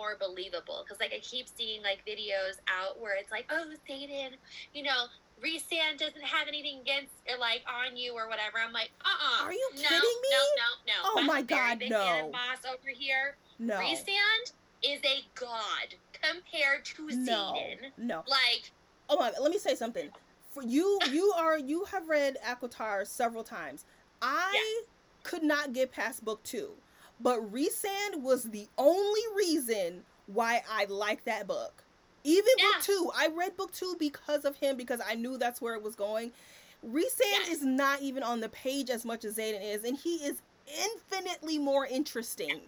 more believable because like I keep seeing like videos out where it's like, oh, Xaden, you know, Rhysand doesn't have anything against or like on you or whatever. I'm like, uh uh Are you no, kidding me? No, no, no. Oh I'm my God, no. Maas over here. No. Rhysand is a god compared to No. Xaden. No. Like, Oh my let me say something. For you you are you have read ACOTAR several times. I could not get past book two. But Rhysand was the only reason why I like that book. Even Yeah. book two. I read book two because of him, because I knew that's where it was going. Rhysand Yes. is not even on the page as much as Xaden is, and he is infinitely more interesting.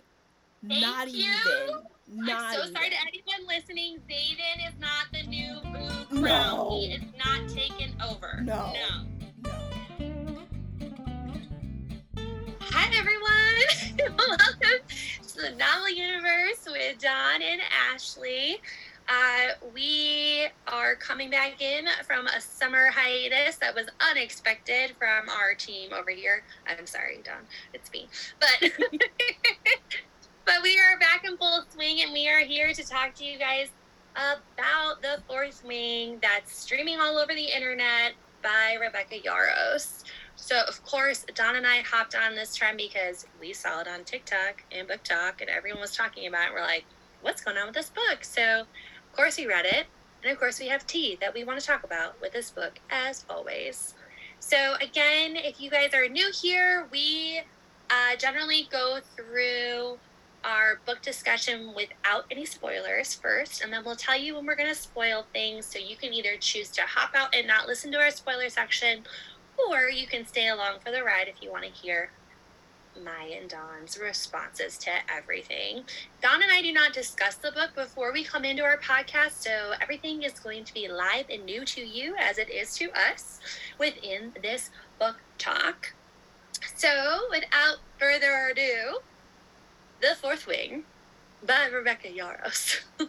Thank not you. even. Not I'm so even. sorry to anyone listening. Xaden is not the new Boo No. Crown. He is not taken over. No. No. No. Hi, everyone. Welcome to the Novel Universe with Dawn and Ashley. Uh, we are coming back in from a summer hiatus that was unexpected from our team over here. I'm sorry, Dawn. It's me. But but we are back in full swing and we are here to talk to you guys about the fourth wing that's streaming all over the internet by Rebecca Yarros. So of course, Dawn and I hopped on this trend because we saw it on TikTok and BookTok, and everyone was talking about it. We're like, "What's going on with this book?" So, of course, we read it, and of course, we have tea that we want to talk about with this book, as always. So, again, if you guys are new here, we uh, generally go through our book discussion without any spoilers first, and then we'll tell you when we're going to spoil things. So you can either choose to hop out and not listen to our spoiler section, or you can stay along for the ride if you want to hear my and Dawn's responses to everything. Dawn and I do not discuss the book before we come into our podcast, so everything is going to be live and new to you as it is to us within this book talk. So, without further ado, The Fourth Wing by Rebecca Yarros.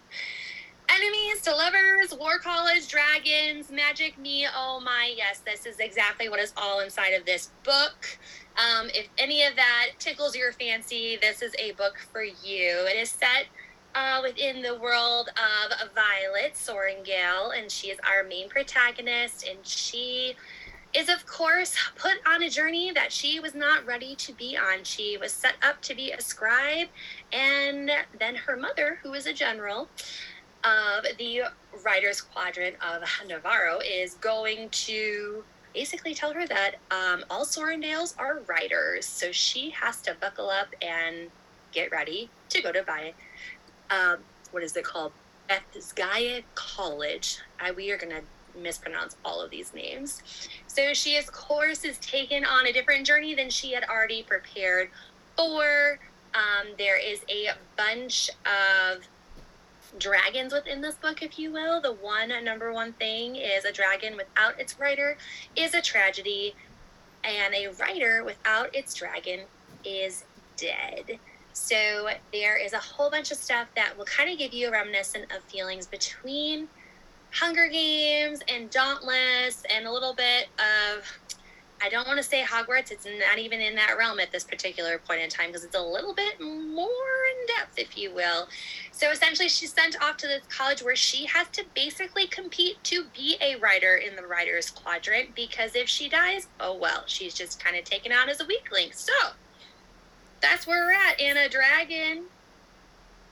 Enemies to lovers, war college, dragons, magic me. Oh my, yes, this is exactly what is all inside of this book. Um, if any of that tickles your fancy, this is a book for you. It is set uh, within the world of Violet Sorrengail, and she is our main protagonist, and she is, of course, put on a journey that she was not ready to be on. She was set up to be a scribe, and then her mother, who is a general, of the writers quadrant of Navarre is going to basically tell her that um, all Sorrengails are writers, so she has to buckle up and get ready to go to Vi. Um, what is it called? Basgiath College. I, we are going to mispronounce all of these names. So she, of course, is taken on a different journey than she had already prepared for. Um, there is a bunch of dragons within this book, if you will. The one number one thing is a dragon without its writer is a tragedy, and a writer without its dragon is dead. So there is a whole bunch of stuff that will kind of give you a reminiscent of feelings between Hunger Games and Dauntless, and a little bit of I don't want to say Hogwarts. It's not even in that realm at this particular point in time because it's a little bit more in depth, if you will. So essentially, she's sent off to this college where she has to basically compete to be a writer in the writer's quadrant because if she dies, oh well, she's just kind of taken out as a weakling. So that's where we're at. And a dragon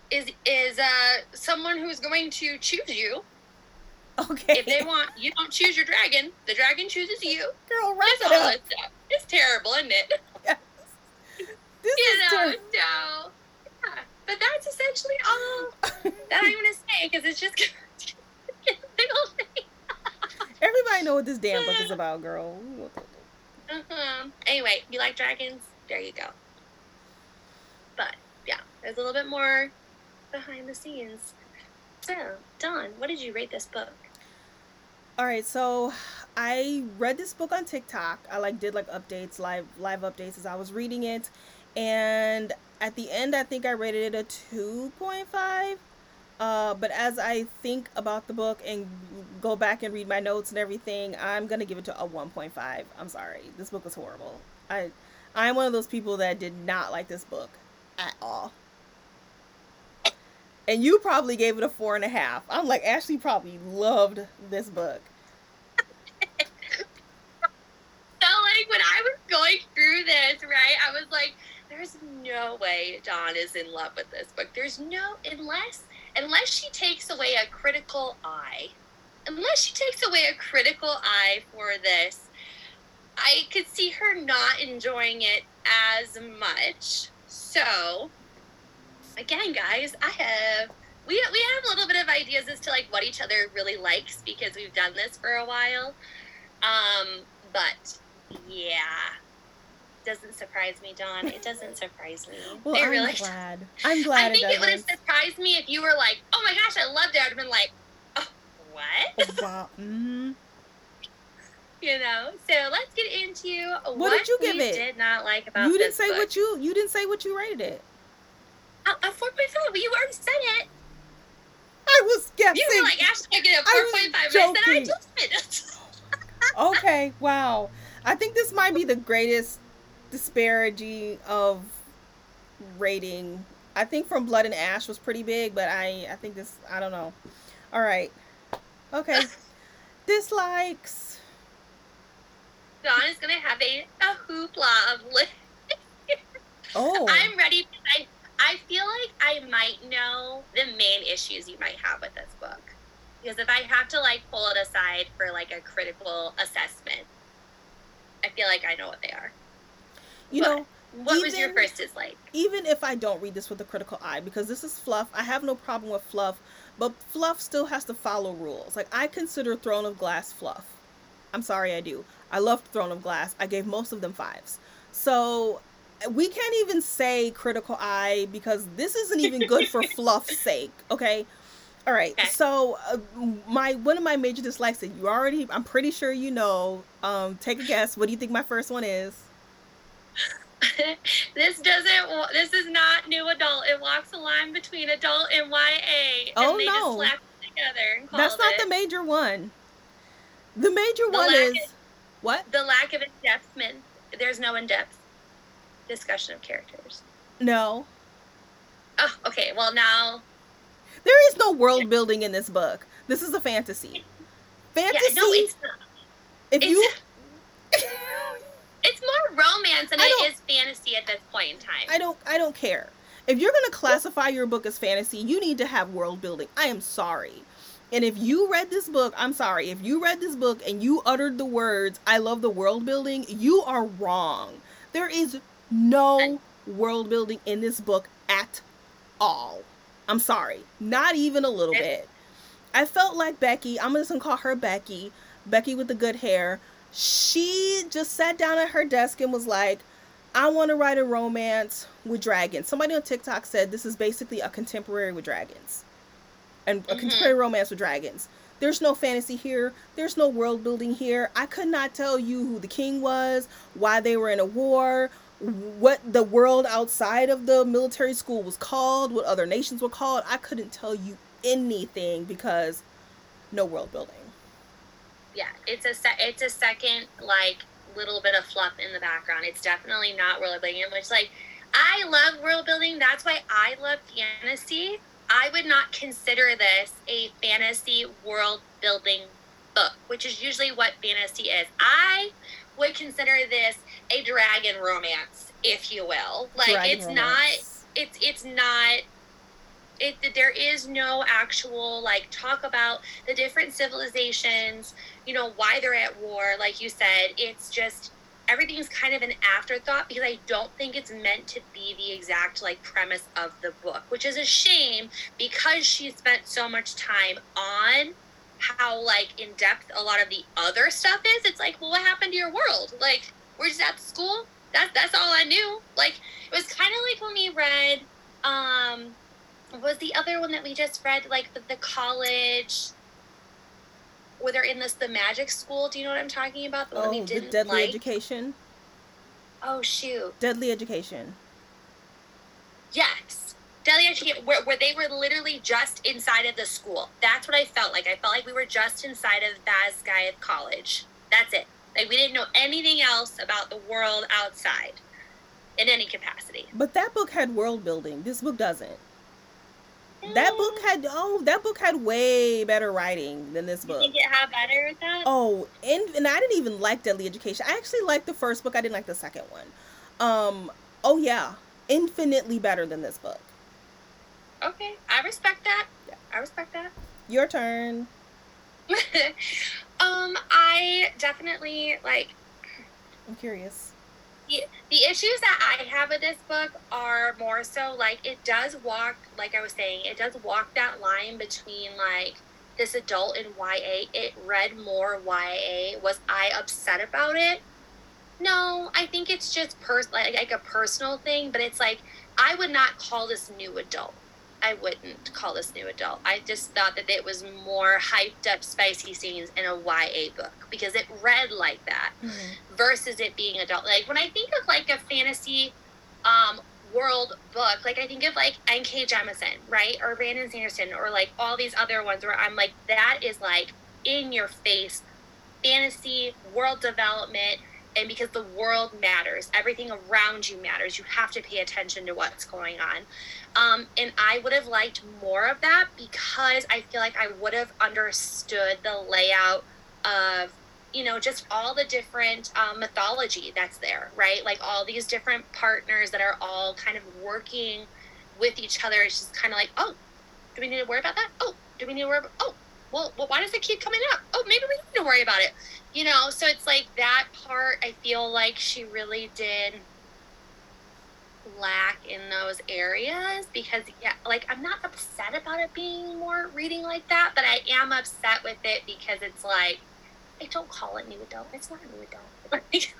is is uh, someone who's going to choose you. Okay. If they want, you don't choose your dragon. The dragon chooses you. Girl, wrap It's it all up. it's, it's terrible, isn't it? Yes. This you is know, ter- so yeah. But that's essentially all that I'm gonna say because it's just. Everybody know what this damn book is about, girl. Uh-huh. Anyway, you like dragons? There you go. But yeah, there's a little bit more behind the scenes. So, Dawn, what did you rate this book? All right, so I read this book on TikTok. I like did like updates, live live updates as I was reading it, and at the end, I think I rated it a two point five. Uh, but as I think about the book and go back and read my notes and everything, I'm gonna give it to a one point five. I'm sorry, this book was horrible. I I'm one of those people that did not like this book at all. And you probably gave it a four and a half. I'm like, Ashley probably loved this book. So like when I was going through this, right, I was like, there's no way Dawn is in love with this book. There's no unless unless she takes away a critical eye. Unless she takes away a critical eye for this, I could see her not enjoying it as much. So, again, guys, I have we we have a little bit of ideas as to like what each other really likes because we've done this for a while. Um, but yeah, doesn't surprise me, Dawn. It doesn't surprise me. Well, it I'm really. glad. I'm glad I think it it would have surprised me if you were like, "Oh my gosh, I loved it." I'd have been like, "Oh, what?" wow. hmm you know. So let's get into what, did you give it? did not like about You didn't this say book. what you you didn't say what you rated it. A four point five. Well, you already said it. I was guessing. You were like, "Ashley, I get a I four was point five. I said, "I just did." okay, wow. I think this might be the greatest disparity of rating. I think from Blood and Ash was pretty big, but I I think this I don't know. All right. Okay. Dislikes. Dawn is gonna have a, a hoopla of li- Oh. I'm ready. because I I feel like I might know the main issues you might have with this book. Because if I have to like pull it aside for like a critical assessment, I feel like I know what they are. you know, What was your Even- first dislike? even if I don't read this with a critical eye, because this is fluff, I have no problem with fluff, but fluff still has to follow rules. Like I consider Throne of Glass fluff. I'm sorry, I do. I loved Throne of Glass. I gave most of them fives. So we can't even say critical eye because this isn't even good for fluff's sake. Okay. All right. Okay. So uh, my one of my major dislikes that you already, I'm pretty sure you know. Um, take a guess. What do you think my first one is? this doesn't. This is not new adult. It walks a line between adult and YA, and Oh, they no. just slapped together and That's not it. the major one. The major The one is of- what? the lack of in-depth. There's no in-depth discussion of characters. No. Oh, okay. Well, now, There is no world building in this book. This is a fantasy. Fantasy. yeah, no, it's not. if It's, you it's more romance than it is fantasy at this point in time. I don't I don't care. If you're going to classify your book as fantasy, you need to have world building. I am sorry. And if you read this book, I'm sorry. If you read this book and you uttered the words, I love the world building, you are wrong. There is no world building in this book at all. I'm sorry. Not even a little bit. I felt like Becky, I'm just going to call her Becky, Becky with the good hair. She just sat down at her desk and was like, I want to write a romance with dragons. Somebody on TikTok said this is basically a contemporary with dragons. And a Mhm. contemporary romance with dragons. There's no fantasy here. There's no world building here. I could not tell you who the king was, why they were in a war, what the world outside of the military school was called, what other nations were called. I couldn't tell you anything because no world building. yeah, it's a se- it's a second like little bit of fluff in the background. It's definitely not world building, which like I love world building. That's why I love fantasy. I would not consider this a fantasy world building book, which is usually what fantasy is. I would consider this a dragon romance, if you will. Like Dragon it's not it's it's not it there is no actual like talk about the different civilizations you know why they're at war like you said it's just everything's kind of an afterthought because i don't think it's meant to be the exact like premise of the book which is a shame because she spent so much time on how like in depth a lot of the other stuff is. It's like well what happened to your world? Like we're just at school? That's that's all i knew. Like it was kind of like when we read um was the other one that we just read like the, the college where they're in this the magic school. Do you know what i'm talking about? The one Oh, the deadly like? Education. oh shoot. Deadly education. yes deadly education where, where they were literally just inside of the school that's what i felt like i felt like we were just inside of Basgiath college that's it like we didn't know anything else about the world outside in any capacity But that book had world building. This book doesn't. That book had oh, that book had way better writing than this You book. think it had better with that? Oh, and, and I didn't even like Deadly Education. I actually liked the first book. I didn't like the second one. Um, oh yeah, infinitely better than this book. Okay, I respect that. Yeah. I respect that. Your turn. um, I definitely like I'm curious. the, the issues that I have with this book are more so like it does walk, like I was saying, it does walk that line between like this adult in YA. It read more YA. Was I upset about it? No, I think it's just pers- like, like a personal thing, but it's like I would not call this new adult. I wouldn't call this new adult. I just thought that it was more hyped up, spicy scenes in a YA book because it read like that versus it being adult. Like when I think of like a fantasy um, world book, like I think of like N.K. Jemisin, right, or Brandon Sanderson, or like all these other ones where I'm like, that is like in your face fantasy world development. And because the world matters, everything around you matters. You have to pay attention to what's going on. Um, and I would have liked more of that because I feel like I would have understood the layout of you know just all the different um, mythology that's there right? Like all these different partners that are all kind of working with each other. It's just kind of like oh do we need to worry about that? Oh do we need to worry about oh well, well why does it keep coming up? Oh maybe we need to worry about it. You know so it's like that part i feel like she really did lack in those areas because yeah like i'm not upset about it being more reading like that but i am upset with it because it's like I don't call it new adult. It's not new adult.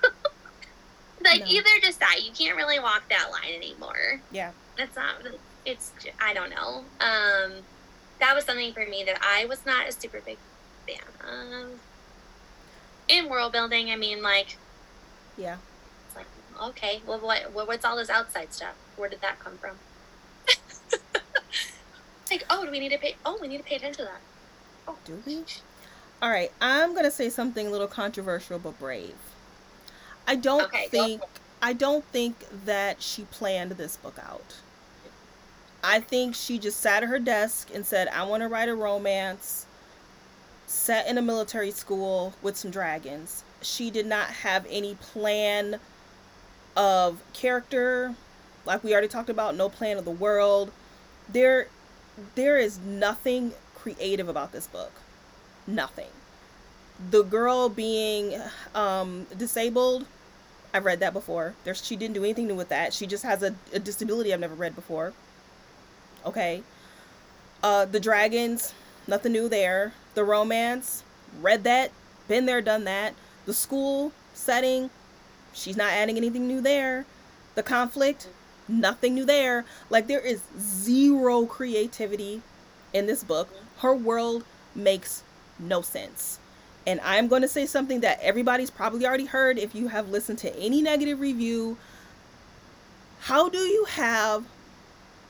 Like, No. either decide. You can't really walk that line anymore. Yeah. that's not. It's. i don't know. Um, that was something for me that I was not a super big fan of. In world building, I mean, like, Yeah. Okay, well, what, what what's all this outside stuff? Where did that come from? like, oh, do we need to pay? Oh, we need to pay attention to that. Oh, do we? All right. I'm gonna say something a little controversial but brave. I don't Okay, think I don't think that she planned this book out. I think she just sat at her desk and said, "I want to write a romance set in a military school with some dragons." She did not have any plan of character, like we already talked about. No plan of the world. There, there is nothing creative about this book. Nothing. The girl being um, disabled, I've read that before. There's she didn't do anything new with that. She just has a, a disability I've never read before. Okay. Uh, the dragons, nothing new there. The romance, read that, been there, done that. The school setting, she's not adding anything new there. The conflict, nothing new there. Like there is zero creativity in this book. Her world makes no sense. And I'm going to say something that everybody's probably already heard if you have listened to any negative review. How do you have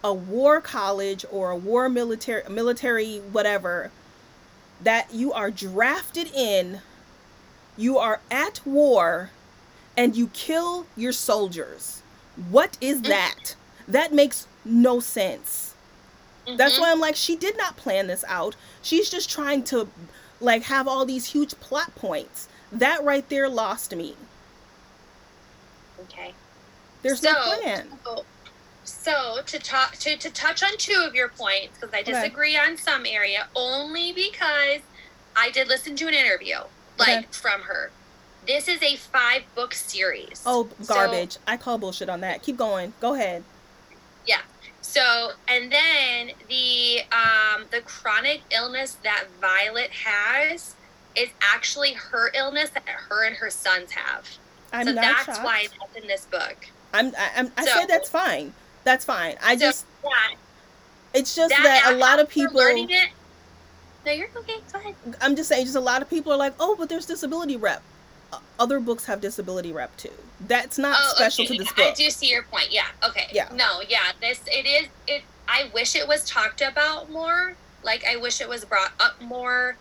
a war college or a war military military whatever that you are drafted in, you are at war and you kill your soldiers? What is that? That makes no sense. That's Mhm. why I'm like, she did not plan this out. She's just trying to like have all these huge plot points. That right there lost me. Okay. There's no So- plan. So, so to talk to, to touch on two of your points because I Okay. disagree on some area only because I did listen to an interview like Okay. from her. This is a five book series. Oh, So- garbage. I call bullshit on that. Keep going. Go ahead. Yeah. So and then the um the chronic illness that Violet has is actually her illness that her and her sons have. I'm so not that's shocked. why that's in this book. I'm, I, I'm, I So- said that's fine. That's fine. I So just, that, it's just that, a lot of people, it. No, you're okay. Go ahead. I'm just saying, just a lot of people are like, oh, but there's disability rep. Other books have disability rep too. That's not oh, special Oh, okay. to this book. I do see your point. Yeah. Okay. Yeah. No. Yeah. This it is. It. I wish it was talked about more. Like I wish it was brought up more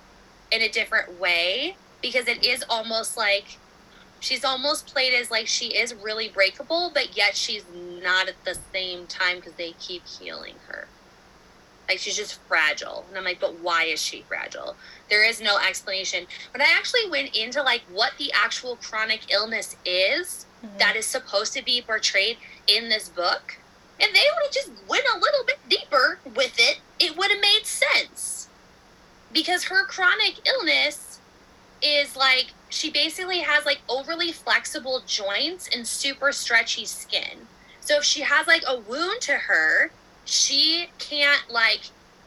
in a different way because it is almost like she's almost played as like she is really breakable, but yet she's not at the same time because they keep healing her. Like she's just fragile. And I'm like, but why is she fragile? There is no explanation. But I actually went into like what the actual chronic illness is mm-hmm. that is supposed to be portrayed in this book. And they would have just went a little bit deeper with it, it would have made sense. Because her chronic illness is like she basically has like overly flexible joints and super stretchy skin. So if she has like a wound to her, she can't like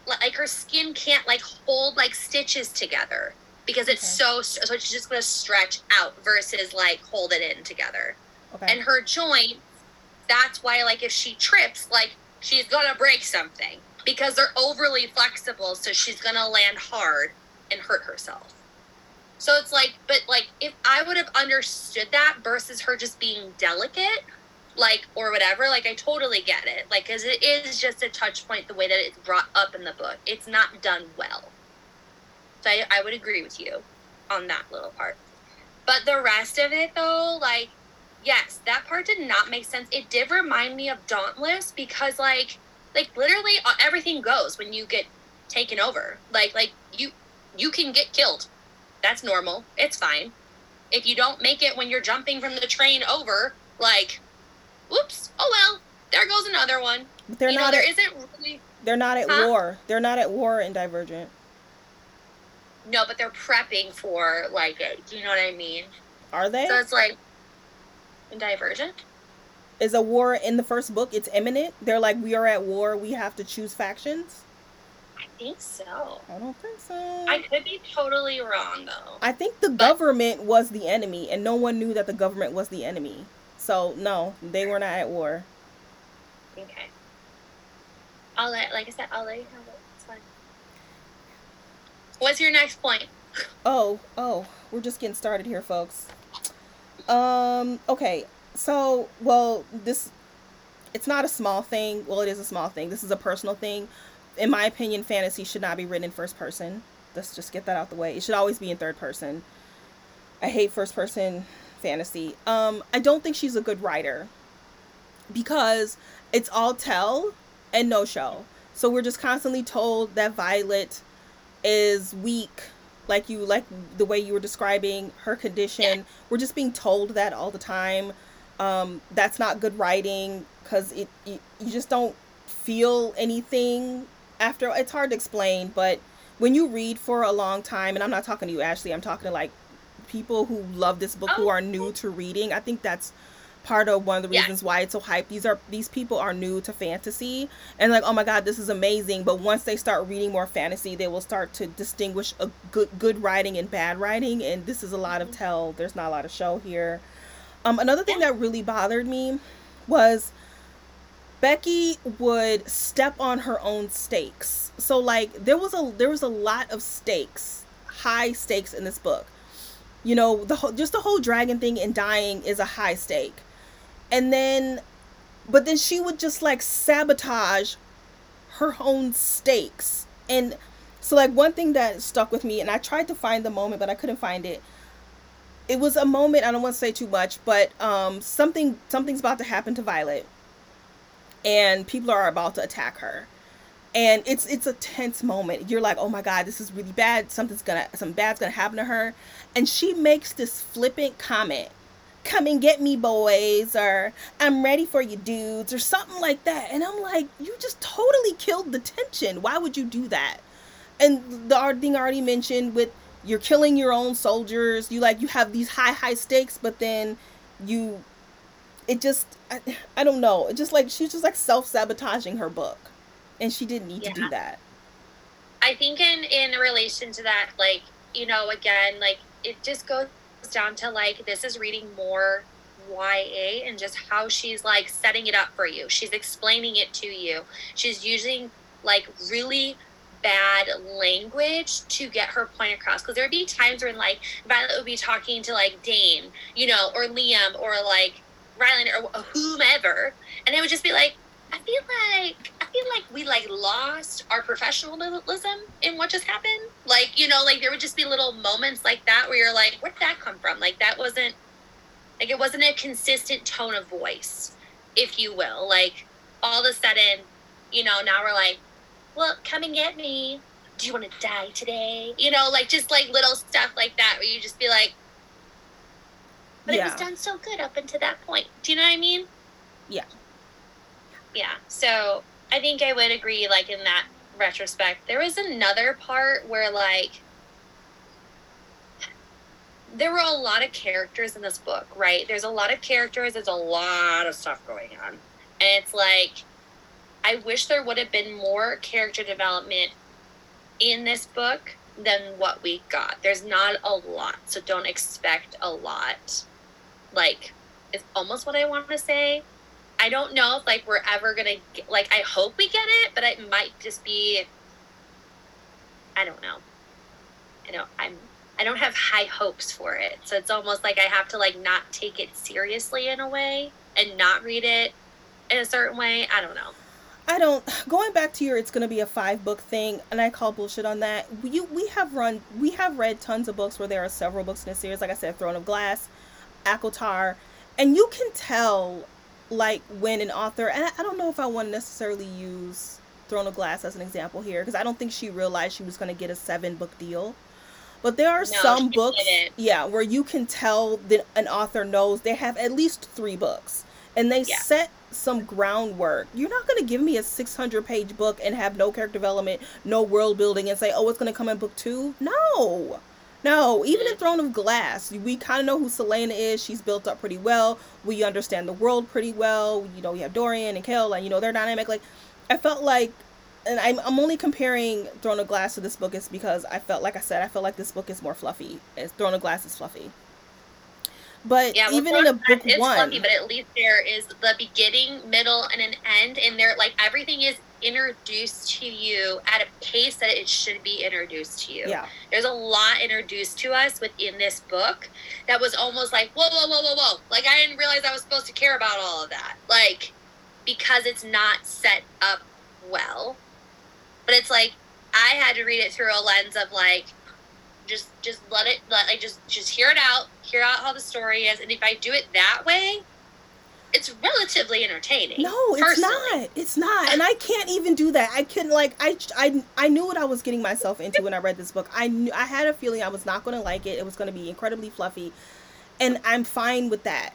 like her skin can't like hold like stitches together because it's okay. so so she's just gonna stretch out versus like hold it in together. Okay. And her joint, that's why like if she trips, like she's gonna break something because they're overly flexible, so she's gonna land hard and hurt herself. So it's like, but like if I would have understood that versus her just being delicate, like or whatever, like I totally get it. Like because it is just a touch point the way that it's brought up in the book. It's not done well. So I, I would agree with you on that little part. But the rest of it though, like yes, that part did not make sense. It did remind me of Dauntless because like like literally uh, everything goes when you get taken over. Like like you you can get killed that's normal. It's fine. If you don't make it when you're jumping from the train over, like, whoops, oh well, there goes another one. But they're you not. Know, at, there isn't really. They're not at huh? war. They're not at war in Divergent. No, but they're prepping for like it. Do you know what I mean? Are they? So it's like in Divergent. Is a war in the first book? It's imminent. They're like, we are at war. We have to choose factions I think so. I don't think so. I could be totally wrong though. I think the but, government was the enemy, and no one knew that the government was the enemy. So no, they were not at war. Okay. I'll let, like I said, I'll let you have it. It's fine. What's your next point? Oh, oh, we're just getting started here, folks. Um, okay. So, well, this it's not a small thing. Well, it is a small thing. This is a personal thing in my opinion, fantasy should not be written in first person. Let's just get that out the way. It should always be in third person. I hate first person fantasy. Um, I don't think she's a good writer because it's all tell and no show. So we're just constantly told that Violet is weak, like you like the way you were describing her condition. We're just being told that all the time. Um, that's not good writing because it you, you just don't feel anything after it's hard to explain, but when you read for a long time, and I'm not talking to you, Ashley, I'm talking to like people who love this book oh. who are new to reading. I think that's part of one of the reasons yeah. why it's so hyped. These are these people are new to fantasy and like, oh my god, this is amazing. But once they start reading more fantasy, they will start to distinguish a good good writing and bad writing. And this is a lot of mm-hmm. tell. There's not a lot of show here. Um, another thing that really bothered me was Becky would step on her own stakes. So like there was a there was a lot of stakes, high stakes in this book. You know, the whole just the whole dragon thing and dying is a high stake. And then but then she would just like sabotage her own stakes. And so like one thing that stuck with me and I tried to find the moment but I couldn't find it. It was a moment, I don't want to say too much, but um something something's about to happen to Violet and people are about to attack her and it's it's a tense moment you're like oh my god this is really bad something's gonna some bad's gonna happen to her and she makes this flippant comment come and get me boys or i'm ready for you dudes or something like that and i'm like you just totally killed the tension why would you do that and the thing I already mentioned with you're killing your own soldiers you like you have these high high stakes but then you it just I, I don't know. It just like she's just like self sabotaging her book, and she didn't need yeah. to do that. I think in in relation to that, like you know, again, like it just goes down to like this is reading more YA and just how she's like setting it up for you. She's explaining it to you. She's using like really bad language to get her point across. Because there would be times when like Violet would be talking to like Dain, you know, or Liam, or like Rylan or whomever, and it would just be like, I feel like I feel like we like lost our professionalism in what just happened. Like you know, like there would just be little moments like that where you're like, where did that come from? Like that wasn't like it wasn't a consistent tone of voice, if you will. Like all of a sudden, you know, now we're like, well, come and get me. Do you want to die today? You know, like just like little stuff like that where you just be like, but yeah. it was done so good up until that point. Do you know what I mean? Yeah. Yeah. So I think I would agree, like, in that retrospect. There was another part where, like, there were a lot of characters in this book, right? There's a lot of characters, there's a lot of stuff going on. And it's like, I wish there would have been more character development in this book than what we got. There's not a lot, so don't expect a lot. Like, it's almost what I want to say. I don't know if like we're ever gonna get, like. I hope we get it, but it might just be. I don't know. I don't. I'm. I don't have high hopes for it, so it's almost like I have to like not take it seriously in a way and not read it in a certain way. I don't know. I don't going back to your it's going to be a five book thing and I call bullshit on that. We we have run we have read tons of books where there are several books in a series like I said Throne of Glass, ACOTAR, and you can tell like when an author and I don't know if I want to necessarily use Throne of Glass as an example here because I don't think she realized she was going to get a seven book deal. But there are no, some books yeah where you can tell that an author knows they have at least 3 books and they yeah. set some groundwork. You're not going to give me a 600 page book and have no character development, no world building, and say, oh, it's going to come in book two. No. No, even in mm-hmm. Throne of Glass, we kind of know who Celaena is. She's built up pretty well. We understand the world pretty well. You know, we have Dorian and Chaol, and you know their dynamic. Like, I felt like, and I'm I'm only comparing Throne of Glass to this book is because I felt like I said I felt like this book is more fluffy. As Throne of Glass is fluffy. But yeah, even in a book one, fluffy, but at least there is the beginning, middle, and an end, and there like everything is introduced to you at a pace that it should be introduced to you. Yeah, there's a lot introduced to us within this book that was almost like whoa, whoa, whoa, whoa, whoa. Like I didn't realize I was supposed to care about all of that. Like because it's not set up well. But it's like I had to read it through a lens of like just just let it let like just just hear it out hear out how the story is and if i do it that way it's relatively entertaining. No it's not. It's not. And i can't even do that. I couldn't like I, I i knew what i was getting myself into when i read this book. I knew i had a feeling i was not going to like it. It was going to be incredibly fluffy. And i'm fine with that.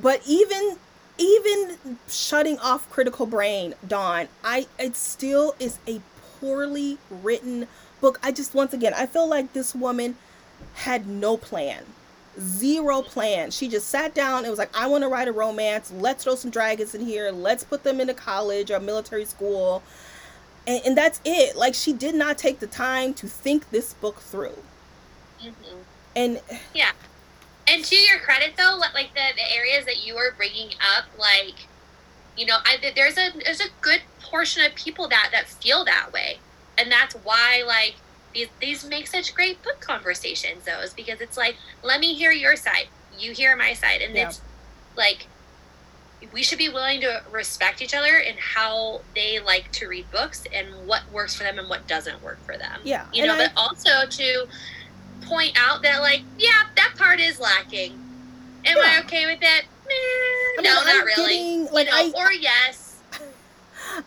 But even even shutting off critical brain dawn i it still is a poorly written book. I just, once again, I feel like this woman had no plan. Zero plan. She just sat down and was like, I want to write a romance. Let's throw some dragons in here. Let's put them into college or military school. And, and that's it. Like, she did not take the time to think this book through. Mm-hmm. And yeah. And to your credit, though, like the, the areas that you were bringing up, like, you know, I, there's a there's a good portion of people that that feel that way and that's why like these these make such great book conversations though is because it's like let me hear your side. You hear my side. And yeah. it's like we should be willing to respect each other and how they like to read books and what works for them and what doesn't work for them. Yeah you know but also to point out that like yeah that part is lacking. Am yeah. i okay with that I mean, no I'm not really. getting, like, you know, I, or yes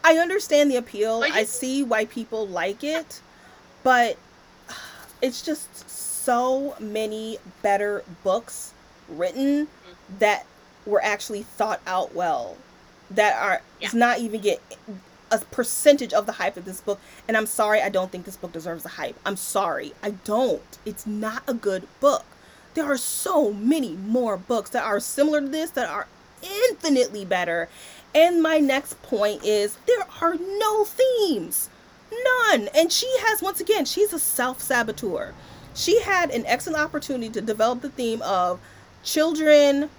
I understand the appeal. I see why people like it, but it's just so many better books written mm-hmm. that were actually thought out well that are yeah. does not even get a percentage of the hype of this book and i'm sorry i don't think this book deserves the hype i'm sorry i don't it's not a good book there are so many more books that are similar to this that are infinitely better and my next point is there are no themes. None. And she has, once again, she's a self saboteur. She had an excellent opportunity to develop the theme of children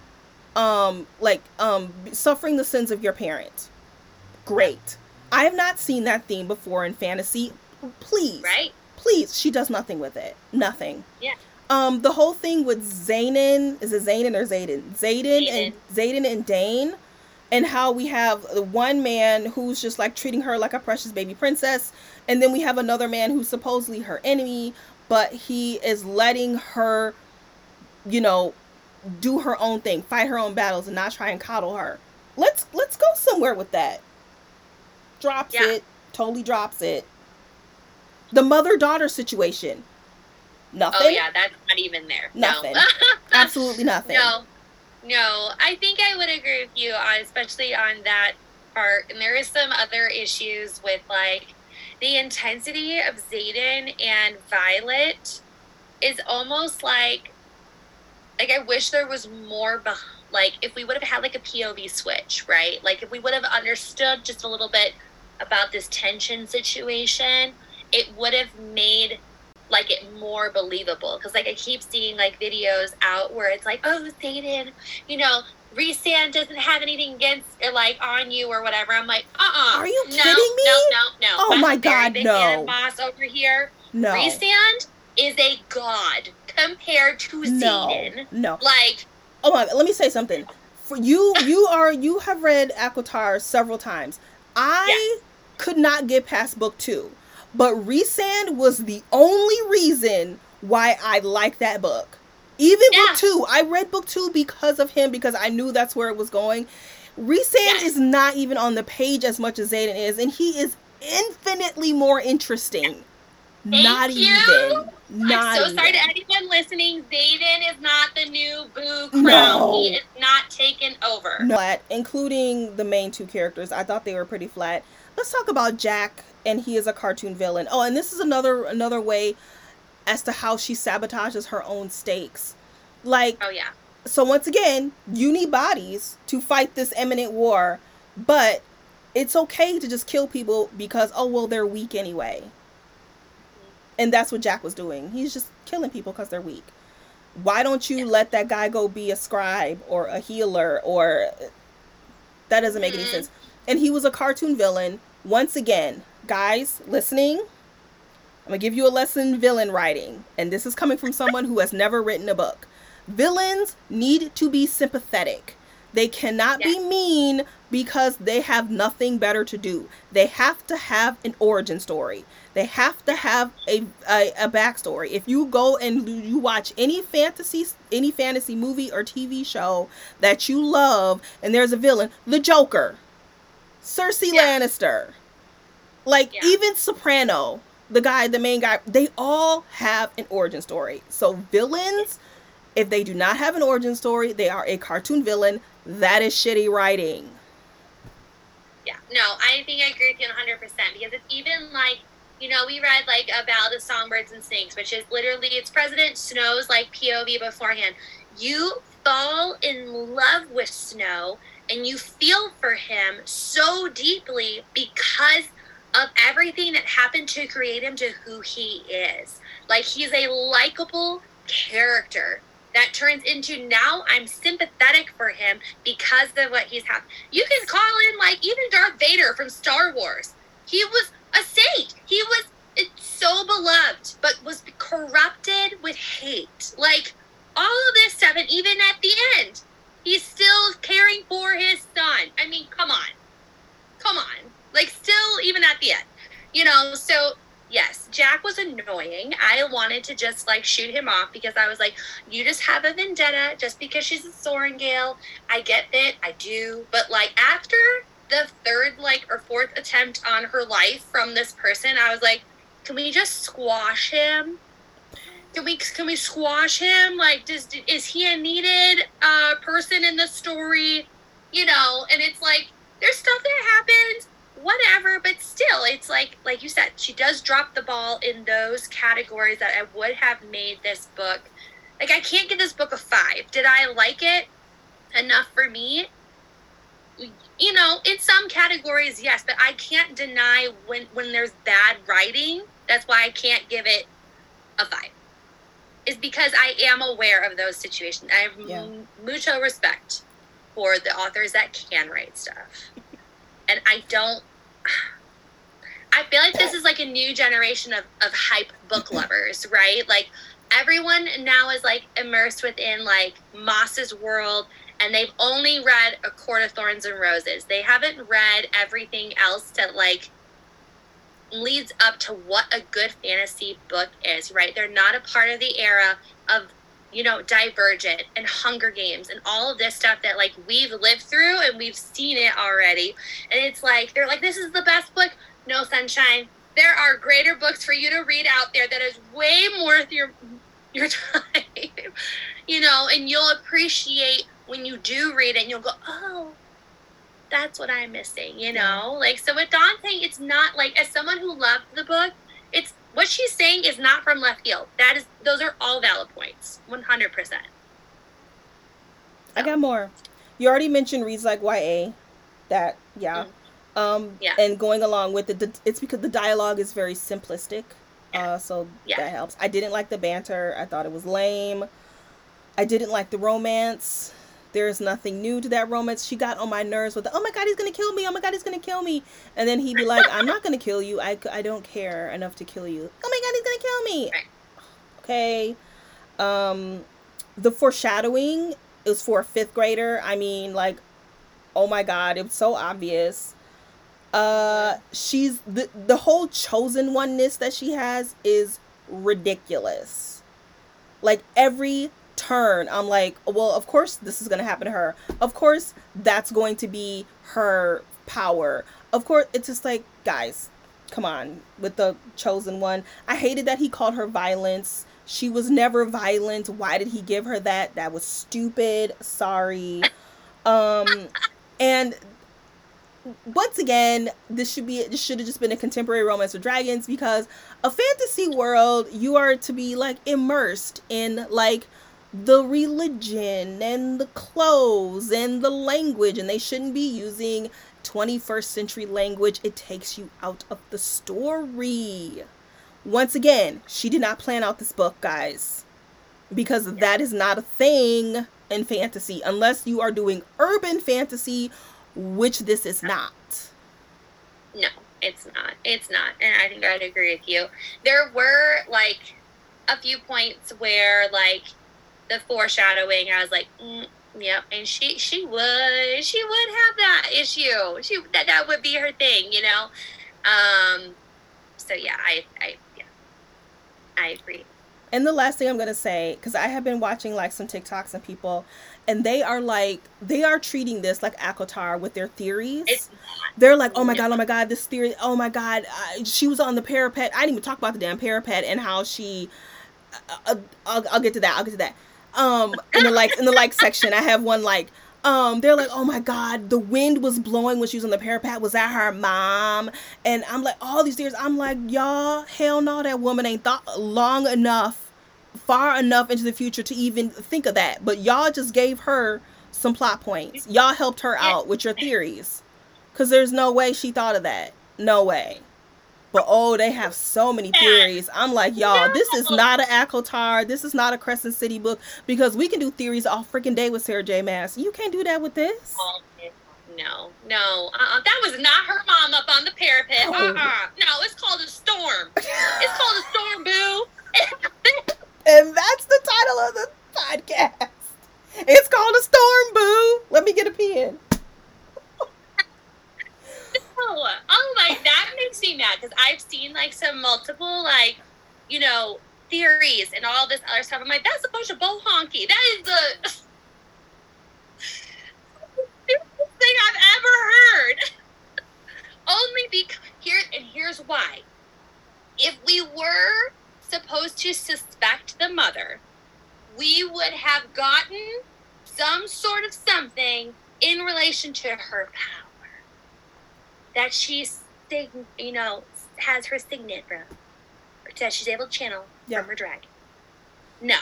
um like um suffering the sins of your parents. Great. I have not seen that theme before in fantasy. Please. Right? Please. She does nothing with it. Nothing. Yeah. Um, the whole thing with Xanon, is it Xanon or Xaden? Xaden and Xaden and Dain and how we have the one man who's just like treating her like a precious baby princess and then we have another man who's supposedly her enemy but he is letting her you know do her own thing fight her own battles and not try and coddle her let's let's go somewhere with that drops yeah. it totally drops it. The mother daughter situation. Oh, nothing. Oh yeah, that's not even there. Nothing. No. Absolutely nothing. No, no. I think I would agree with you on, especially on that part. And there is some other issues with like the intensity of Xaden and Violet is almost like like I wish there was more like if we would have had like a POV switch, right? Like if we would have understood just a little bit about this tension situation, it would have made like it more believable because like I keep seeing like videos out where it's like, oh, Xaden, you know, Rhysand doesn't have anything against or like on you or whatever. I'm like, uh, uh Are you no, kidding me? No, no, no. Oh my God, big no. Maas over here. No. Is a god compared to No. Xaden. No. Like, Oh my let me say something. For you you are you have read ACOTAR several times. I could not get past book two. But Rhysand was the only reason why I liked that book. Even Yeah. book two. I read book two because of him, because I knew that's where it was going. Rhysand Yes. is not even on the page as much as Xaden is, and he is infinitely more interesting. Thank not you. even. Not I'm so even. sorry to anyone listening. Xaden is not the new Boo Crown. No. He is not taken over. flat, including the main two characters. I thought they were pretty flat. Let's talk about Jack, and he is a cartoon villain. Oh, and this is another another way as to how she sabotages her own stakes. Like, Oh yeah. so once again, you need bodies to fight this imminent war, but it's okay to just kill people because oh well they're weak anyway. And that's what Jack was doing. He's just killing people because they're weak. Why don't you let that guy go be a scribe or a healer or that doesn't make any Mhm. sense. And he was a cartoon villain. Once again, guys listening, I'm gonna give you a lesson villain writing, and this is coming from someone who has never written a book. Villains need to be sympathetic. They cannot be mean because they have nothing better to do. They have to have an origin story. They have to have a, a, a backstory. If you go and you watch any fantasy any fantasy movie or TV show that you love and there's a villain, the Joker, Cersei Yeah. Lannister, like Yeah. even Soprano, the guy, the main guy, they all have an origin story. So villains, if they do not have an origin story, they are a cartoon villain. That is shitty writing. Yeah, no, I think I agree with you 100% because it's even like, you know, we read like a Ballad of Songbirds and Snakes, which is literally it's President Snow's like POV beforehand. You fall in love with Snow and you feel for him so deeply because of everything that happened to create him to who he is. Like he's a likable character that turns into now I'm sympathetic for him because of what he's had. You can call in like even Darth Vader from Star Wars. He was a saint. He was it's so beloved, but was corrupted with hate. Like all of this stuff, and even at the end, he's still caring for his son. I mean, come on, come on. Like still, even at the end, you know. So yes, Jack was annoying. I wanted to just like shoot him off because I was like, you just have a vendetta just because she's a Sorrengail. I get it, I do. But like after the third like or fourth attempt on her life from this person, I was like, can we just squash him? Can we can we squash him? Like, does is he a needed uh, person in the story? You know, and it's like there's stuff that happens, whatever, but still, it's like like you said, she does drop the ball in those categories that I would have made this book. Like, I can't give this book a five. Did I like it enough for me? You know, in some categories, yes, but I can't deny when when there's bad writing. That's why I can't give it a five. Is because I am aware of those situations. I have Yeah. m- mucho respect for the authors that can write stuff, and I don't. I feel like this is like a new generation of, of hype book mm-hmm. lovers, right? Like everyone now is like immersed within like Maas's world and they've only read A Court of Thorns and Roses. They haven't read everything else that like leads up to what a good fantasy book is, right? They're not a part of the era of, you know, Divergent and Hunger Games and all of this stuff that like we've lived through and we've seen it already. And it's like they're like, this is the best book. no sunshine. There are greater books for you to read out there that is way worth your your time. you know, and you'll appreciate when you do read it and you'll go, "Oh, that's what I'm missing," you know? Like so with saying it's not like as someone who loved the book, it's what she's saying is not from left field. That is those are all valid points. 100%. I got more. You already mentioned reads like YA. That yeah. Mm. Um Yeah. and going along with it, it's because the dialogue is very simplistic. Yeah. Uh so Yeah. that helps. I didn't like the banter. I thought it was lame. I didn't like the romance. There's nothing new to that romance. She got on my nerves with the, oh my god, he's gonna kill me. Oh my god, he's gonna kill me. And then he'd be like, I'm not gonna kill you. I, I don't care enough to kill you. Oh my god, he's gonna kill me. Okay. Um, the foreshadowing is for a fifth grader. I mean, like, oh my god, it was so obvious. Uh, she's the the whole chosen oneness that she has is ridiculous. Like every turn, I'm like, well, of course this is gonna happen to her. Of course that's going to be her power. Of course, it's just like, guys, come on with the chosen one. I hated that he called her violence. She was never violent. Why did he give her that? That was stupid. Sorry. Um, and once again, this should be this should have just been a contemporary romance with dragons because a fantasy world you are to be like immersed in like the religion and the clothes and the language and they shouldn't be using 21st century language it takes you out of the story once again she did not plan out this book guys because that is not a thing in fantasy unless you are doing urban fantasy which this is not No, it's not. It's not. And I think I'd agree with you. There were like a few points where like the foreshadowing, I was like, mm, yep. And she she would she would have that issue. She that that would be her thing, you know. Um. So yeah, I I yeah, I agree. And the last thing I'm gonna say, because I have been watching like some TikToks and people, and they are like they are treating this like ACOTAR with their theories. It's They're like, oh my god, oh my god, this theory, oh my god, uh, she was on the parapet. I didn't even talk about the damn parapet and how she. Uh, uh, I'll, I'll get to that. I'll get to that. Um, in the like in the like section, I have one like. Um, they're like, oh my god, the wind was blowing when she was on the parapet. Was that her mom? And I'm like, all these theories. I'm like, y'all, hell no, that woman ain't thought long enough, far enough into the future to even think of that. But y'all just gave her some plot points. Y'all helped her out with your theories. Cause there's no way she thought of that. No way. But oh, they have so many theories. I'm like, y'all, this is not an ACOTAR. This is not a Crescent City book because we can do theories all freaking day with Sarah J. Maas. You can't do that with this. Oh, no, no, uh-uh. that was not her mom up on the parapet. Oh. Uh-uh. No, it's called a storm. It's called a storm, boo. And that's the title of the podcast. It's called a storm, boo. Let me get a pen. Oh, oh my, that makes me mad because I've seen like some multiple like, you know, theories and all this other stuff. I'm like, that's a bunch of bull honky. That is the stupidest thing I've ever heard. Only because here and here's why. If we were supposed to suspect the mother, we would have gotten some sort of something in relation to her power that she's you know has her signet from that she's able to channel Yeah. from her dragon. No.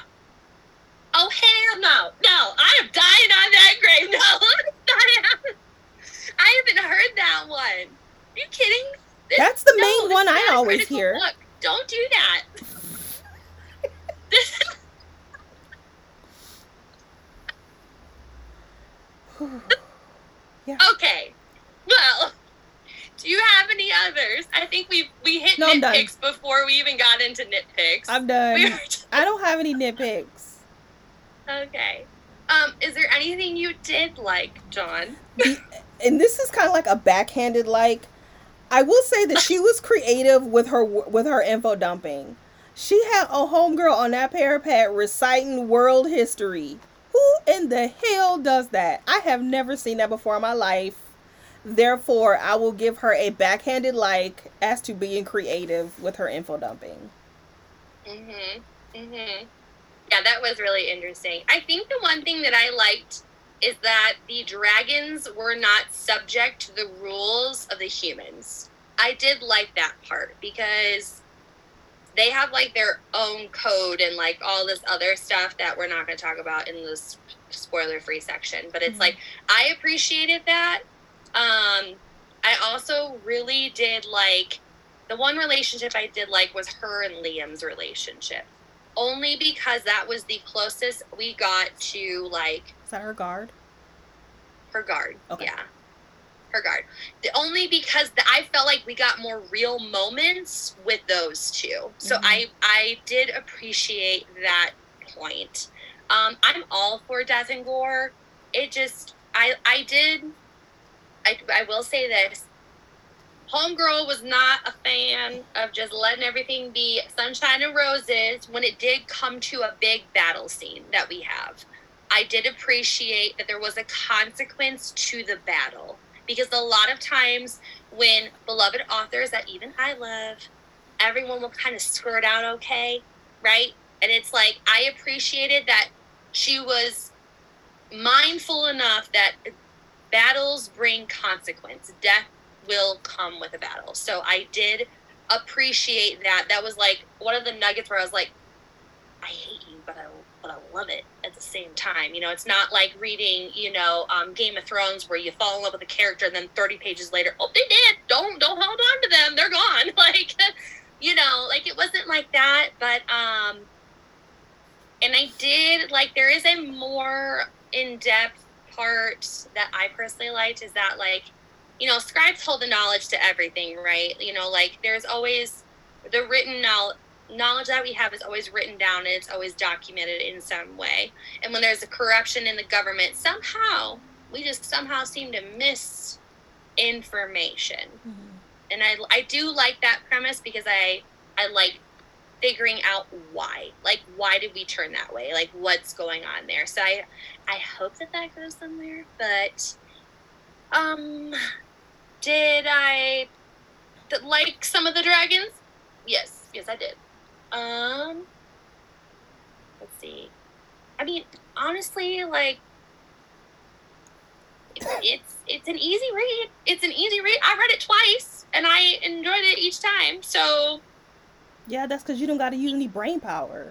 Oh hell no. No. I am dying on that grave. No. I'm I haven't heard that one. Are you kidding? This- That's the no, main one I always hear. book. Don't do that. This- Yeah. okay. Do you have any others? I think we we hit No, nitpicks before we even got into nitpicks. I'm done. were just- I don't have any nitpicks. okay. Um, is there anything you did like, Dawn? and this is kind of like a backhanded like i will say that she was creative with her with her info dumping she had a homegirl on that parapet reciting world history who in the hell does that i have never seen that before in my life Therefore, I will give her a backhanded like as to being creative with her info dumping. Mhm. Mhm. Yeah, that was really interesting. I think the one thing that I liked is that the dragons were not subject to the rules of the humans. I did like that part because they have like their own code and like all this other stuff that we're not going to talk about in this spoiler free section but it's Mhm. like i appreciated that um i also really did like the one relationship i did like was her and liam's relationship only because that was the closest we got to like Is that her guard? her guard. Okay. Yeah. Her guard. The, only because the, I felt like we got more real moments with those two. So Mhm. I I did appreciate that point. Um, I'm all for death and gore. It just I I did I I will say this. Homegirl was not a fan of just letting everything be sunshine and roses when it did come to a big battle scene that we have. I did appreciate that there was a consequence to the battle because a lot of times when beloved authors that even I love, everyone will kind of skirt out okay, right? And it's like I appreciated that she was mindful enough that battles bring consequence. Death will come with a battle. So I did appreciate that. That was like one of the nuggets where I was like, I hate you, but I but I love it at the same time. You know, it's not like reading, you know, um, Game of Thrones where you fall in love with a character and then 30 pages later, oh, they did. Don't don't hold on to them. They're gone. Like, you know, like it wasn't like that. But um, and I did like there is a more in depth part that I personally liked is that like, you know, scribes hold the knowledge to everything, right? You know, like there's always the written knowledge knowledge that we have is always written down and it's always documented in some way. And when there's a corruption in the government, somehow we just somehow seem to miss information. Mm-hmm. And I, I do like that premise because I I like figuring out why. Like why did we turn that way? Like what's going on there? So I I hope that that goes somewhere, but um did I th- like some of the dragons? Yes, yes I did. Um, let's see. I mean, honestly, like it's it's, it's an easy read. It's an easy read. I read it twice and I enjoyed it each time. So Yeah, that's because you don't got to use any brain power.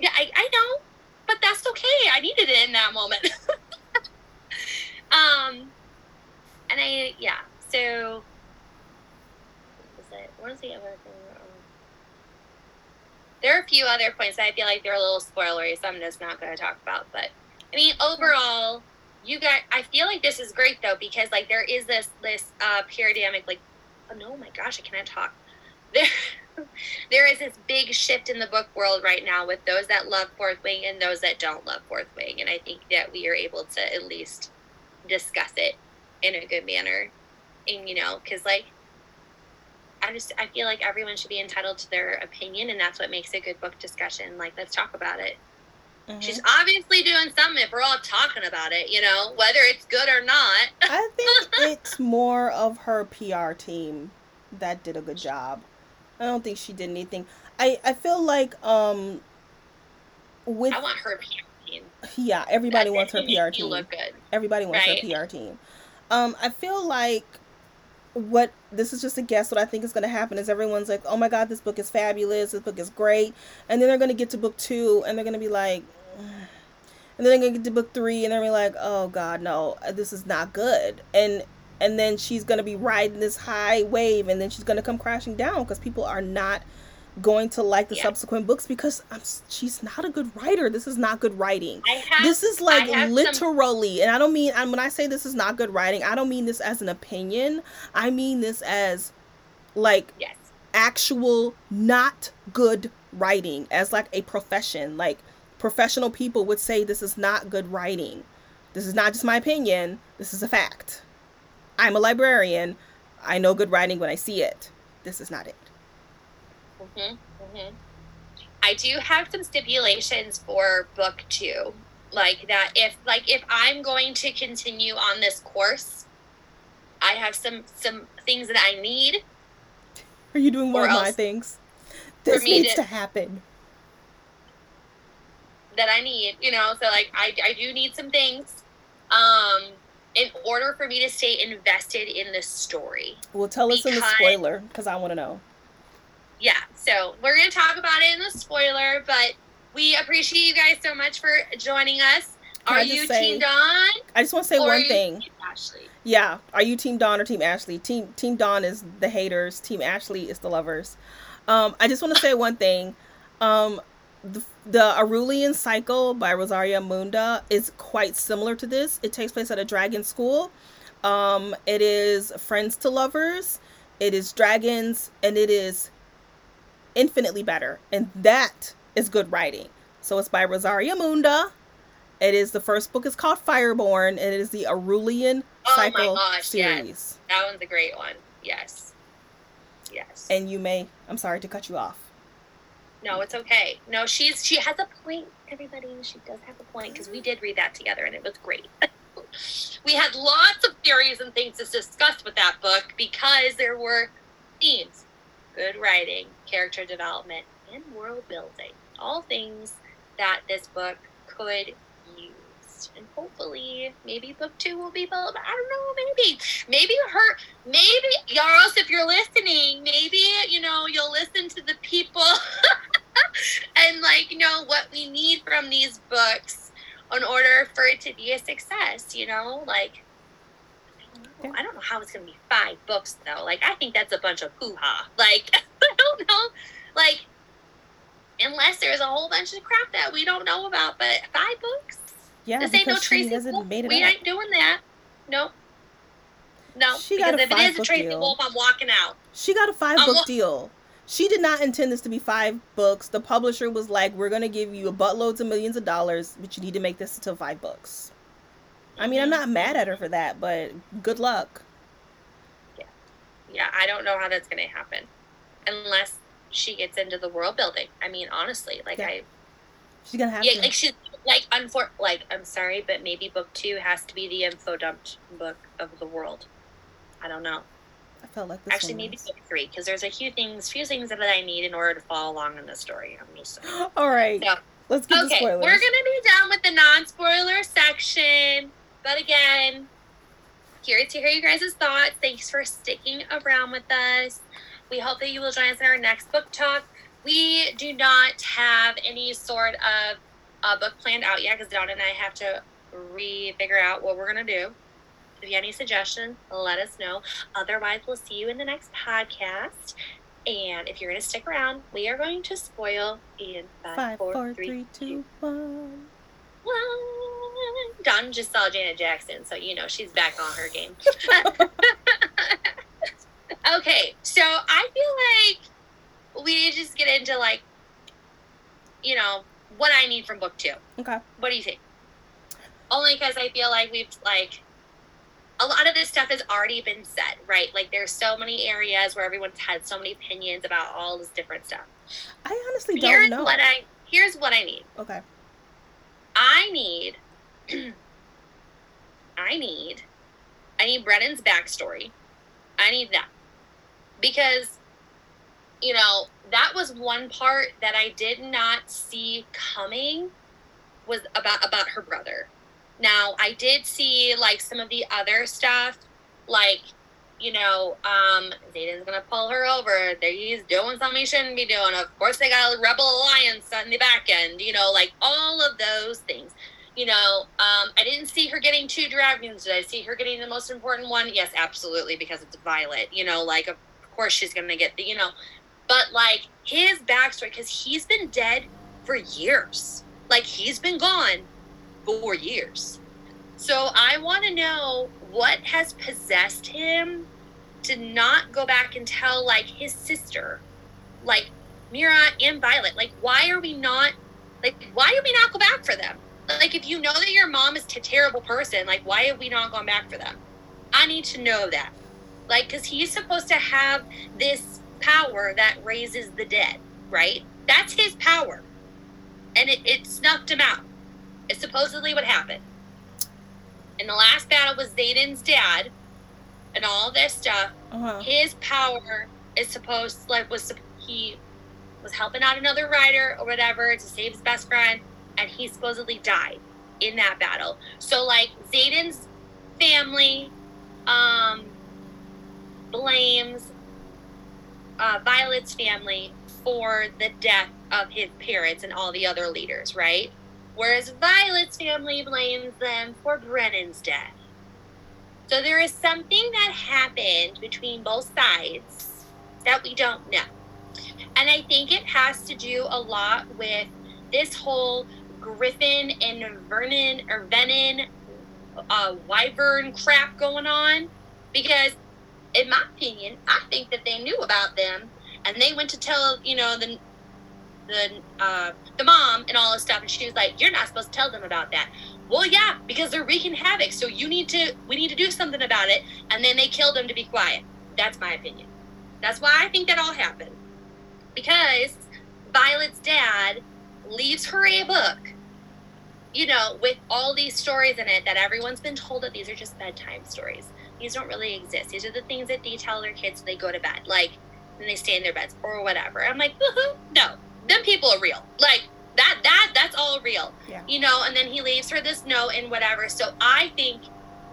yeah, I, I know, but that's okay. I needed it in that moment. um, and I yeah. So what was it? What was the other thing? Um, there are a few other points that I feel like they're a little spoilery, so I'm just not going to talk about. But I mean, overall, you got. I feel like this is great though because like there is this this uh paradigmic like, oh no, my gosh, I cannot talk. There, there is this big shift in the book world right now with those that love Fourth Wing and those that don't love Fourth Wing, and I think that we are able to at least discuss it in a good manner, and you know, because like I just I feel like everyone should be entitled to their opinion, and that's what makes a good book discussion. Like, let's talk about it. Mhm. She's obviously doing something if we're all talking about it, you know, whether it's good or not. I think it's more of her PR team that did a good job. I don't think she did anything. I I feel like um with I want her PR team. yeah, everybody wants her PR team. look good. Everybody wants Right. her PR team. Um, I feel like what this is just a guess. What I think is going to happen is everyone's like, "Oh my god, this book is fabulous. This book is great," and then they're going to get to book two, and they're going to be like, and then they're going to get to book three, and they're gonna be like, "Oh god, no, this is not good," and and then she's going to be riding this high wave, and then she's going to come crashing down because people are not going to like the Yeah. subsequent books because I'm, she's not a good writer. This is not good writing have this is like have some- literally and i don't mean and when i say this is not good writing i don't mean this as an opinion i mean this as like yes. actual not good writing as like a profession like professional people would say this is not good writing this is not just my opinion this is a fact i'm a librarian i know good writing when i see it this is not it hmm hmm I do have some stipulations for book two, like that. If like if I'm going to continue on this course, I have some some things that I need. Are you doing one of my things? This needs to- to happen. that I need, you know, so like I, I do need some things um in order for me to stay invested in the story. Well, tell us in the spoiler because I want to know. Yeah, so we're going to talk about it in the spoiler, but we appreciate you guys so much for joining us. Can Are you say- Team Dawn? I just want to say one thing. Team Ashley. Yeah, are you Team Dawn or Team Ashley? Team Team Dawn is the haters. Team Ashley is the lovers. Um, I just want to say one thing. Um, the, the Aurelian Cycle by Rosaria Munda is quite similar to this. It takes place at a dragon school. Um, it is friends to lovers. It is dragons, and it is infinitely better. And that is good writing. So it's by Rosaria Munda. It is the first book is called Fireborne. And it is the Aurelian Oh my Cycle gosh, yes. series. That one's a great one. Yes. Yes. And you may, I'm sorry to cut you off. No, it's okay. No, she's she has a point, everybody. She does have a point because we did read that together and it was great. we had lots of theories and things to discuss with that book because there were themes, good writing, character development, and world building. All things that this book could use. And hopefully, maybe book two will be. Built. I don't know. Maybe, maybe her. Maybe Yarros, if you're listening, maybe you know you'll listen to the people and like know what we need from these books in order for it to be a success. You know, like. I don't know. I don't know how it's gonna be five books though. Like I think that's a bunch of hoo ha. Like I don't know. Like unless there's a whole bunch of crap that we don't know about. But five books? Yeah, this ain't no Tracy Wolff. We up. ain't doing that. Nope. No, She because got a if it is a Tracy deal. Wolff, I'm walking out. She got a five Um, book deal. She did not intend this to be five books. The publisher was like, "We're gonna give you a buttloads of millions of dollars, but you need to make this into five books." I mean, I'm Mhm. not mad at her for that, but good luck. Yeah, yeah, I don't know how that's gonna happen, unless she gets into the world building. I mean, honestly, like Yeah. I, She's gonna have yeah, to. like she's like unfor like I'm sorry, but maybe book two has to be the info dumped book of the world. I don't know. I felt like this Actually, maybe book three because there's a few things, few things that I need in order to follow along in the story. I'm just saying. All right, So, let's get the okay, spoilers. we're gonna be done with the non-spoiler section, but again, curious to hear you guys' thoughts. Thanks for sticking around with us. We hope that you will join us in our next book talk. We do not have any sort of uh, book planned out yet because Dawn and I have to re-figure out what we're gonna do. If you have any suggestions, let us know. Otherwise, we'll see you in the next podcast. And if you're gonna stick around, we are going to spoil in five, Five, four, four, three, three, two, one. one. Dawn just saw Janet Jackson, so you know she's back on her game. okay, so I feel like we just get into like, you know, what I need from book two. Okay. What do you think? Only because I feel like we've like a lot of this stuff has already been said, right? Like there's so many areas where everyone's had so many opinions about all this different stuff. I honestly don't know. what I here's what I need. Okay. I need I need I need Brennan's backstory. I need that. Because you know, that was one part that I did not see coming was about about her brother. Now, I did see like some of the other stuff like you know, um, Xaden's gonna pull her over. He's doing something he shouldn't be doing. Of course, they got a rebel alliance on the back end. You know, like all of those things. You know, um, I didn't see her getting two dragons. Did I see her getting the most important one? Yes, absolutely, because it's Violet. You know, like of course she's gonna get the. You know, but like his backstory, because he's been dead for years. Like he's been gone for years. So I want to know what has possessed him to not go back and tell like his sister, like Mira and Violet. Like, why are we not? Like, why do we not go back for them? Like, if you know that your mom is a terrible person, like, why have we not gone back for them? I need to know that. Like, because he's supposed to have this power that raises the dead, right? That's his power. And it, it snuffed him out. It's supposedly what happened. And the last battle was Xaden's dad, and all this stuff. Uh-huh. His power is supposed like was he was helping out another rider or whatever to save his best friend, and he supposedly died in that battle. So like Xaden's family um, blames uh, Violet's family for the death of his parents and all the other leaders, right? Whereas Violet's family blames them for Brennan's death. So there is something that happened between both sides that we don't know. And I think it has to do a lot with this whole Griffin and Vernon or Venom uh, Wyvern crap going on. Because, in my opinion, I think that they knew about them and they went to tell, you know, the the uh, the mom and all this stuff, and she was like, "You're not supposed to tell them about that." Well, yeah, because they're wreaking havoc. So you need to, we need to do something about it. And then they killed them to be quiet. That's my opinion. That's why I think that all happened. Because Violet's dad leaves her a book, you know, with all these stories in it that everyone's been told that these are just bedtime stories. These don't really exist. These are the things that they tell their kids when they go to bed, like, when they stay in their beds or whatever. I'm like, no, them people are real. Like, that that that's all real Yeah. you know and then he leaves her this note and whatever so i think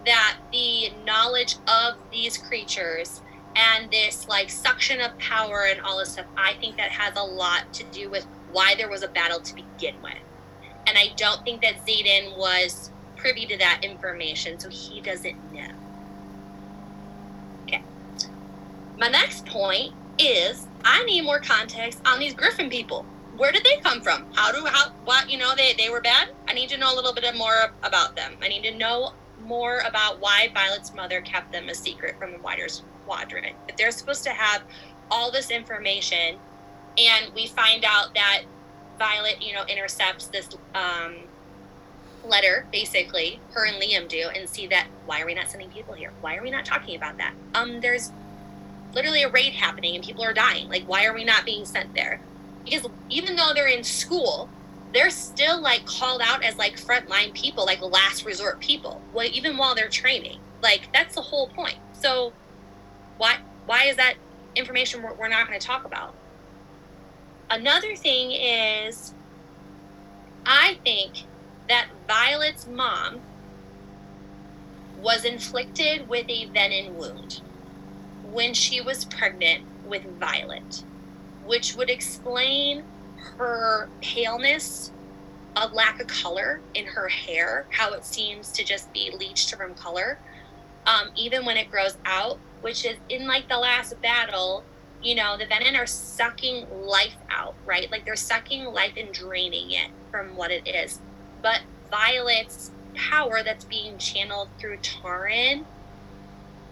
that the knowledge of these creatures and this like suction of power and all this stuff i think that has a lot to do with why there was a battle to begin with and i don't think that Xaden was privy to that information so he doesn't know okay my next point is i need more context on these griffin people where did they come from? How do how what you know they they were bad? I need to know a little bit more about them. I need to know more about why Violet's mother kept them a secret from the wider squadron. If they're supposed to have all this information, and we find out that Violet, you know, intercepts this um, letter, basically, her and Liam do, and see that why are we not sending people here? Why are we not talking about that? Um, there's literally a raid happening and people are dying. Like, why are we not being sent there? because even though they're in school they're still like called out as like frontline people like last resort people well even while they're training like that's the whole point so why why is that information we're, we're not going to talk about another thing is i think that violet's mom was inflicted with a venom wound when she was pregnant with violet which would explain her paleness, a lack of color in her hair, how it seems to just be leached from color, um, even when it grows out, which is in like the last battle, you know, the venom are sucking life out, right? Like they're sucking life and draining it from what it is. But Violet's power that's being channeled through Tairn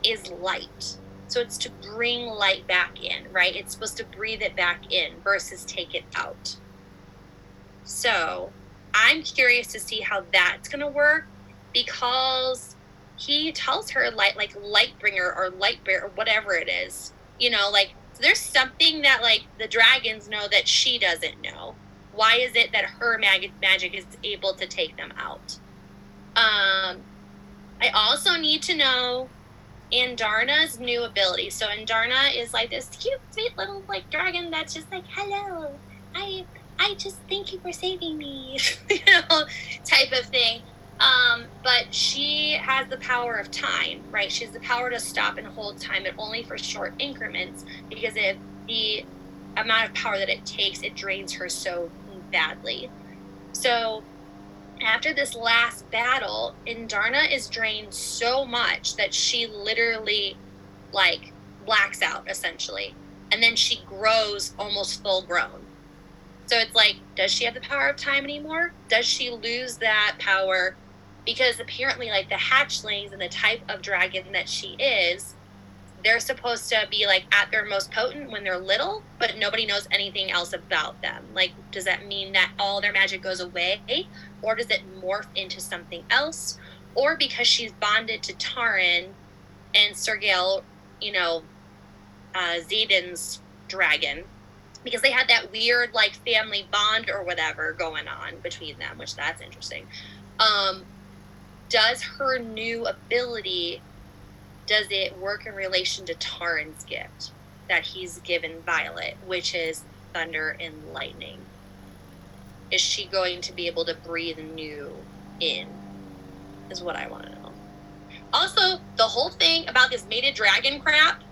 is light. So it's to bring light back in, right? It's supposed to breathe it back in versus take it out. So I'm curious to see how that's going to work because he tells her light, like light bringer or light bearer or whatever it is. You know, like there's something that like the dragons know that she doesn't know. Why is it that her mag- magic is able to take them out? Um, I also need to know Andarna's new ability. So Andarna is like this cute, sweet little like dragon that's just like, "Hello, I, I just thank you for saving me," you know, type of thing. Um, but she has the power of time, right? She has the power to stop and hold time, but only for short increments because if the amount of power that it takes, it drains her so badly. So after this last battle, Andarna is drained so much that she literally like blacks out essentially. And then she grows almost full grown. So it's like, does she have the power of time anymore? Does she lose that power? Because apparently, like the hatchlings and the type of dragon that she is, they're supposed to be like at their most potent when they're little, but nobody knows anything else about them. Like, does that mean that all their magic goes away? Or does it morph into something else? Or because she's bonded to Tairn and Sgaeyl, you know, uh, dragon, because they had that weird like family bond or whatever going on between them, which that's interesting. Um, does her new ability does it work in relation to Tairn's gift that he's given Violet, which is thunder and lightning? Is she going to be able to breathe new in? Is what I want to know. Also, the whole thing about this mated dragon crap,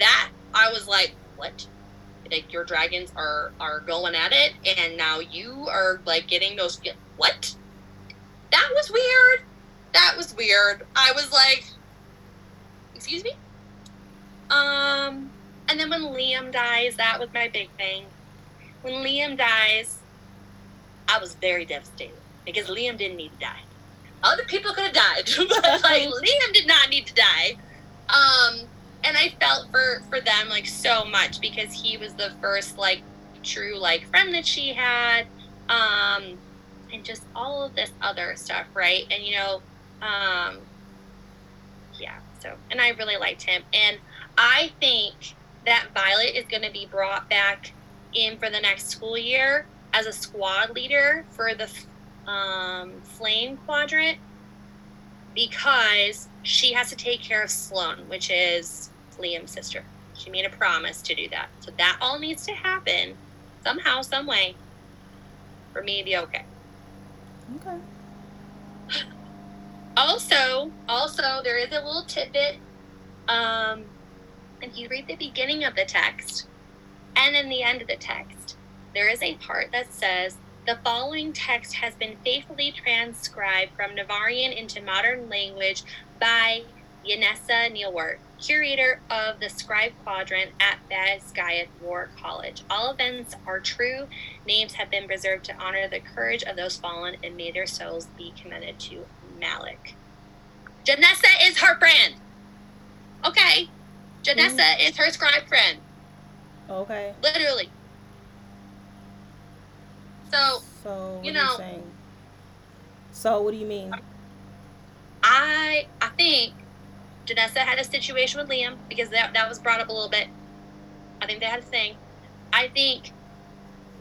that I was like, what? Like your dragons are are going at it, and now you are like getting those. What? That was weird. That was weird. I was like, excuse me. Um, and then when Liam dies, that was my big thing. When Liam dies, I was very devastated because Liam didn't need to die. Other people could have died, but like Liam did not need to die. Um, and I felt for for them like so much because he was the first like true like friend that she had, um, and just all of this other stuff, right? And you know, um, yeah. So, and I really liked him, and I think that Violet is going to be brought back in for the next school year as a squad leader for the um, Flame Quadrant because she has to take care of Sloane, which is Liam's sister. She made a promise to do that. So that all needs to happen somehow, some way for me to be okay. Okay. Also, also there is a little tidbit. Um, if you read the beginning of the text and then the end of the text, there is a part that says the following text has been faithfully transcribed from Navarrian into modern language by Yanessa Neilworth, curator of the Scribe Quadrant at Basgiath War College. All events are true. Names have been preserved to honor the courage of those fallen, and may their souls be commended to Malek. Janessa is her friend. Okay. Janessa mm. is her scribe friend. Okay. Literally. So, so you know. You so what do you mean? I I think Janessa had a situation with Liam because that that was brought up a little bit. I think they had a thing. I think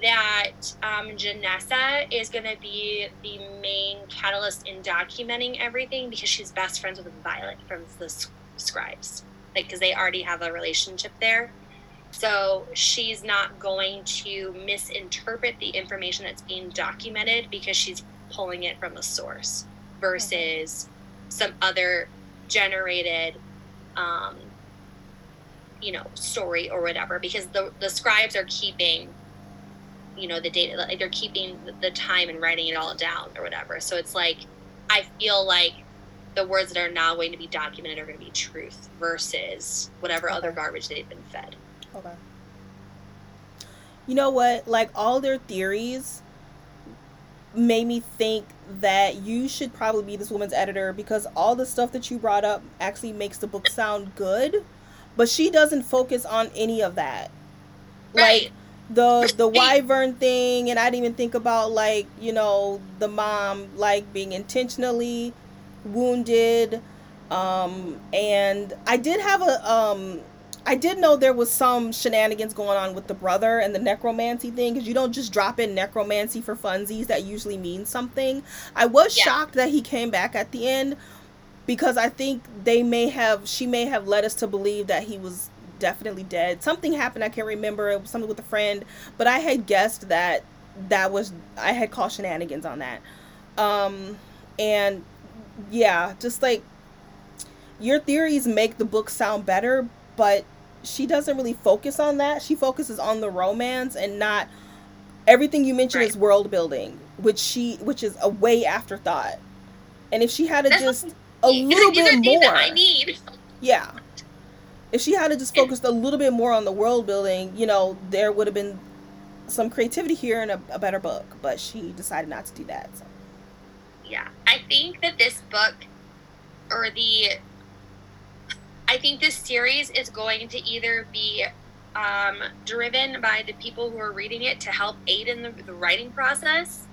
that um, Janessa is going to be the main catalyst in documenting everything because she's best friends with Violet from the scribes, like because they already have a relationship there. So she's not going to misinterpret the information that's being documented because she's pulling it from a source versus some other generated um, you know story or whatever. Because the the scribes are keeping you know the data like they're keeping the time and writing it all down or whatever. So it's like i feel like the words that are now going to be documented are going to be truth versus whatever other garbage they've been fed okay. You know what? Like all their theories made me think that you should probably be this woman's editor because all the stuff that you brought up actually makes the book sound good but she doesn't focus on any of that. Right. like the the wyvern thing and i didn't even think about like you know the mom like being intentionally wounded um and i did have a um i did know there was some shenanigans going on with the brother and the necromancy thing because you don't just drop in necromancy for funsies that usually means something i was yeah. shocked that he came back at the end because i think they may have she may have led us to believe that he was definitely dead. Something happened. I can't remember. It was something with a friend, but I had guessed that that was I had called shenanigans on that. Um, and yeah, just like your theories make the book sound better, but she doesn't really focus on that. She focuses on the romance and not everything you mentioned right. is world building, which she which is a way afterthought. And if she had to just a little bit more, I need. Yeah, if she had to just focused a little bit more on the world building, you know, there would have been some creativity here and a, a better book. But she decided not to do that. So. Yeah, I think that this book, or the, I think this series is going to either be um, driven by the people who are reading it to help aid in the, the writing process,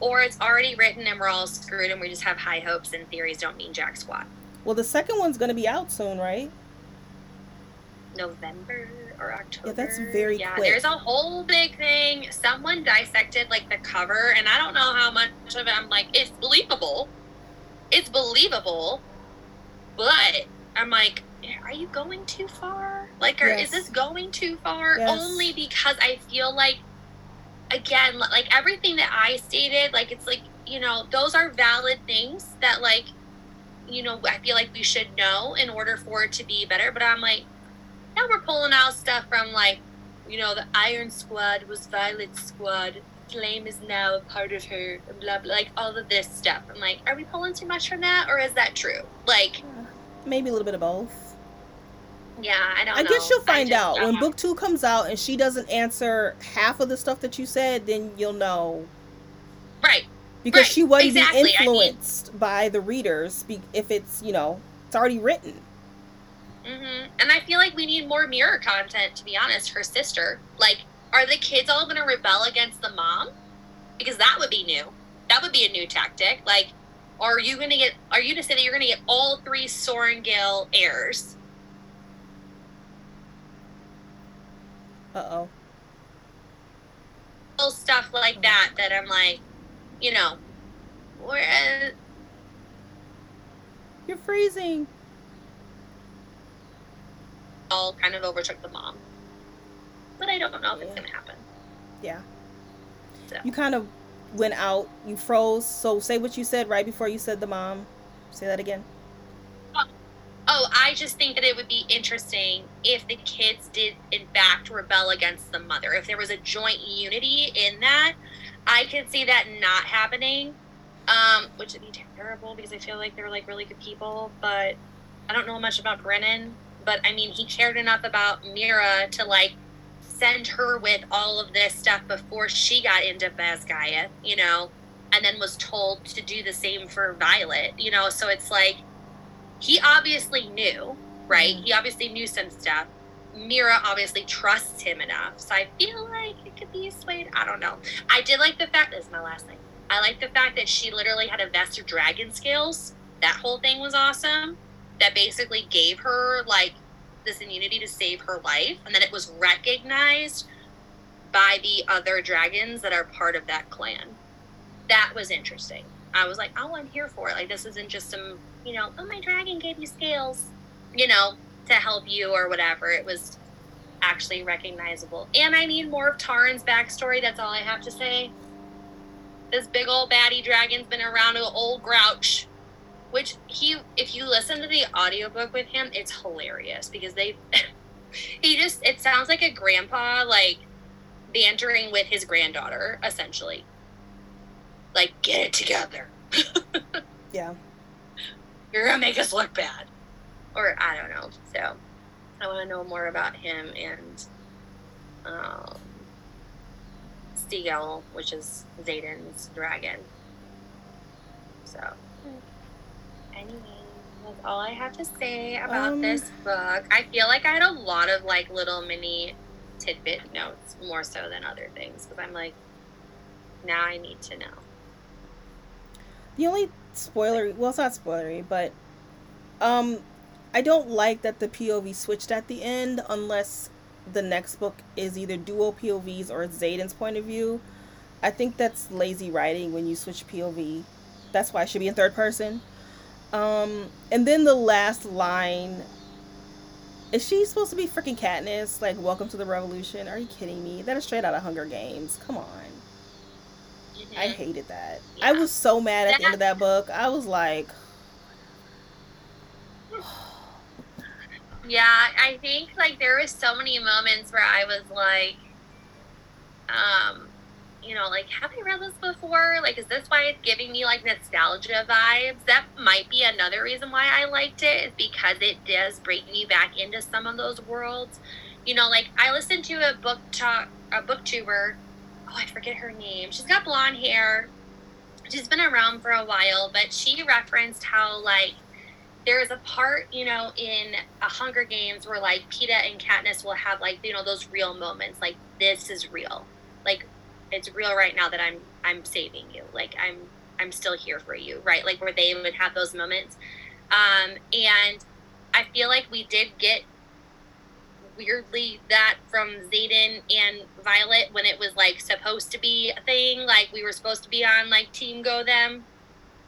or it's already written and we're all screwed and we just have high hopes and theories don't mean jack squat. Well, the second one's going to be out soon, right? November or October. Yeah, that's very yeah. Quick. There's a whole big thing. Someone dissected like the cover, and I don't know how much of it. I'm like, it's believable. It's believable, but I'm like, are you going too far? Like, or Yes. is this going too far? Yes. Only because I feel like, again, like everything that I stated, like it's like you know those are valid things that like, you know, I feel like we should know in order for it to be better. But I'm like, now we're pulling out stuff from like, you know, the Iron Squad was Violet's squad. Flame is now a part of her, blah blah, like all of this stuff. I'm like, are we pulling too much from that, or is that true? Like, Maybe a little bit of both. Yeah, I don't. Know. I know. guess you'll find just- out when book two comes out and she doesn't answer half of the stuff that you said. Then you'll know Right. because Right, she wasn't exactly. be I mean- influenced by the readers if it's you know it's already written. hmm And I feel like we need more Mira content, to be honest. Her sister, like, are the kids all going to rebel against the mom? Because that would be new. That would be a new tactic. Like, are you going to get? Are you to say that you're going to get all three Sorrengail heirs? Uh oh. Little stuff like that. That I'm like, you know, whereas You're freezing. all kind of overtook the mom. But I don't know if it's going to happen. Yeah. So. You kind of went out. You froze. So say what you said right before you said the mom. Say that again. Oh, I just think that it would be interesting if the kids did, in fact, rebel against the mother. If there was a joint unity in that, I could see that not happening, um, which would be terrible because I feel like they're like really good people. But I don't know much about Brennan. But I mean, he cared enough about Mira to like send her with all of this stuff before she got into Basgiath, you know, and then was told to do the same for Violet, you know. So it's like he obviously knew, right? He obviously knew some stuff. Mira obviously trusts him enough. So I feel like it could be swayed. I don't know. I did like the fact, this is my last thing. I like the fact that she literally had a vest of dragon scales. That whole thing was awesome. That basically gave her like this immunity to save her life. And then it was recognized by the other dragons that are part of that clan. That was interesting. I was like, oh, I'm here for it. Like, this isn't just some, you know, oh, my dragon gave you scales, you know, to help you or whatever. It was actually recognizable. And I need more of Tairn's backstory. That's all I have to say. This big old baddie dragon's been around an old grouch. Which he, if you listen to the audiobook with him, it's hilarious because they, he just, it sounds like a grandpa, like, bantering with his granddaughter, essentially. Like, get it together. Yeah. You're gonna make us look bad. Or I don't know. So I want to know more about him and um, Sgaeyl, which is Xaden's dragon. So anyway, that's all I have to say about Um, this book. I feel like I had a lot of like little mini tidbit notes more so than other things because I'm like, now I need to know. The only spoilery, well, it's not spoilery, but um, I don't like that the POV switched at the end unless the next book is either dual POVs or Xaden's point of view. I think that's lazy writing when you switch POV. That's why it should be in third person. Um, and then the last line. Is she supposed to be freaking Katniss? Like, welcome to the revolution? Are you kidding me? That is straight out of Hunger Games. Come on. I Mhm. hated that. Yeah. I was so mad at the end of that book. I was like, Yeah, I think like there was so many moments where I was like, um, you know, like have I read this before? Like, is this why it's giving me like nostalgia vibes? That might be another reason why I liked it, is because it does bring me back into some of those worlds. You know, like I listened to a book talk, a booktuber. Oh, I forget her name. She's got blonde hair. She's been around for a while, but she referenced how like there is a part, you know, in a Hunger Games where like Peeta and Katniss will have like, you know, those real moments. Like this is real. Like it's real right now that I'm I'm saving you. Like I'm I'm still here for you, right? Like where they would have those moments. Um, and I feel like we did get weirdly that from Xaden and Violet when it was like supposed to be a thing. Like we were supposed to be on like Team Go Them,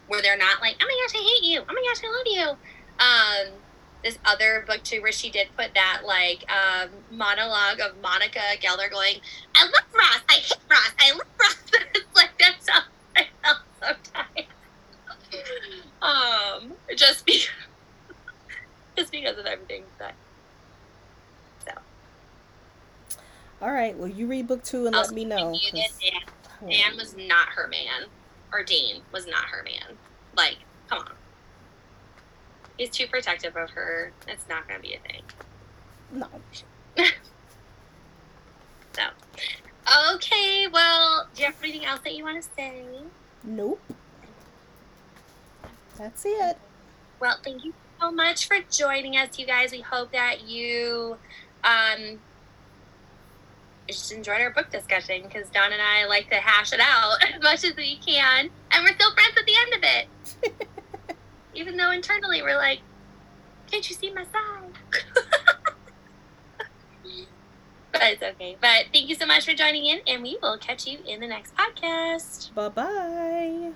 where they're not like, oh my gosh, I hate you. Oh my gosh, I love you. Um, this other booktube where she did put that like um, monologue of Monica Geller going, "I love Ross, I hate Ross, I love Ross." it's like that's how I felt sometimes. um, just because, just because of everything that. So. All right. Well, you read book two and let me know. Dan. Dan was not her man, or Dean was not her man. Like, come on. He's too protective of her. It's not going to be a thing. No. So, okay. Well, do you have anything else that you want to say? Nope. That's it. Well, thank you so much for joining us, you guys. We hope that you um, just enjoyed our book discussion because Dawn and I like to hash it out as much as we can, and we're still friends at the end of it. Even though internally we're like, can't you see my side? but it's okay. But thank you so much for joining in, and we will catch you in the next podcast. Bye bye.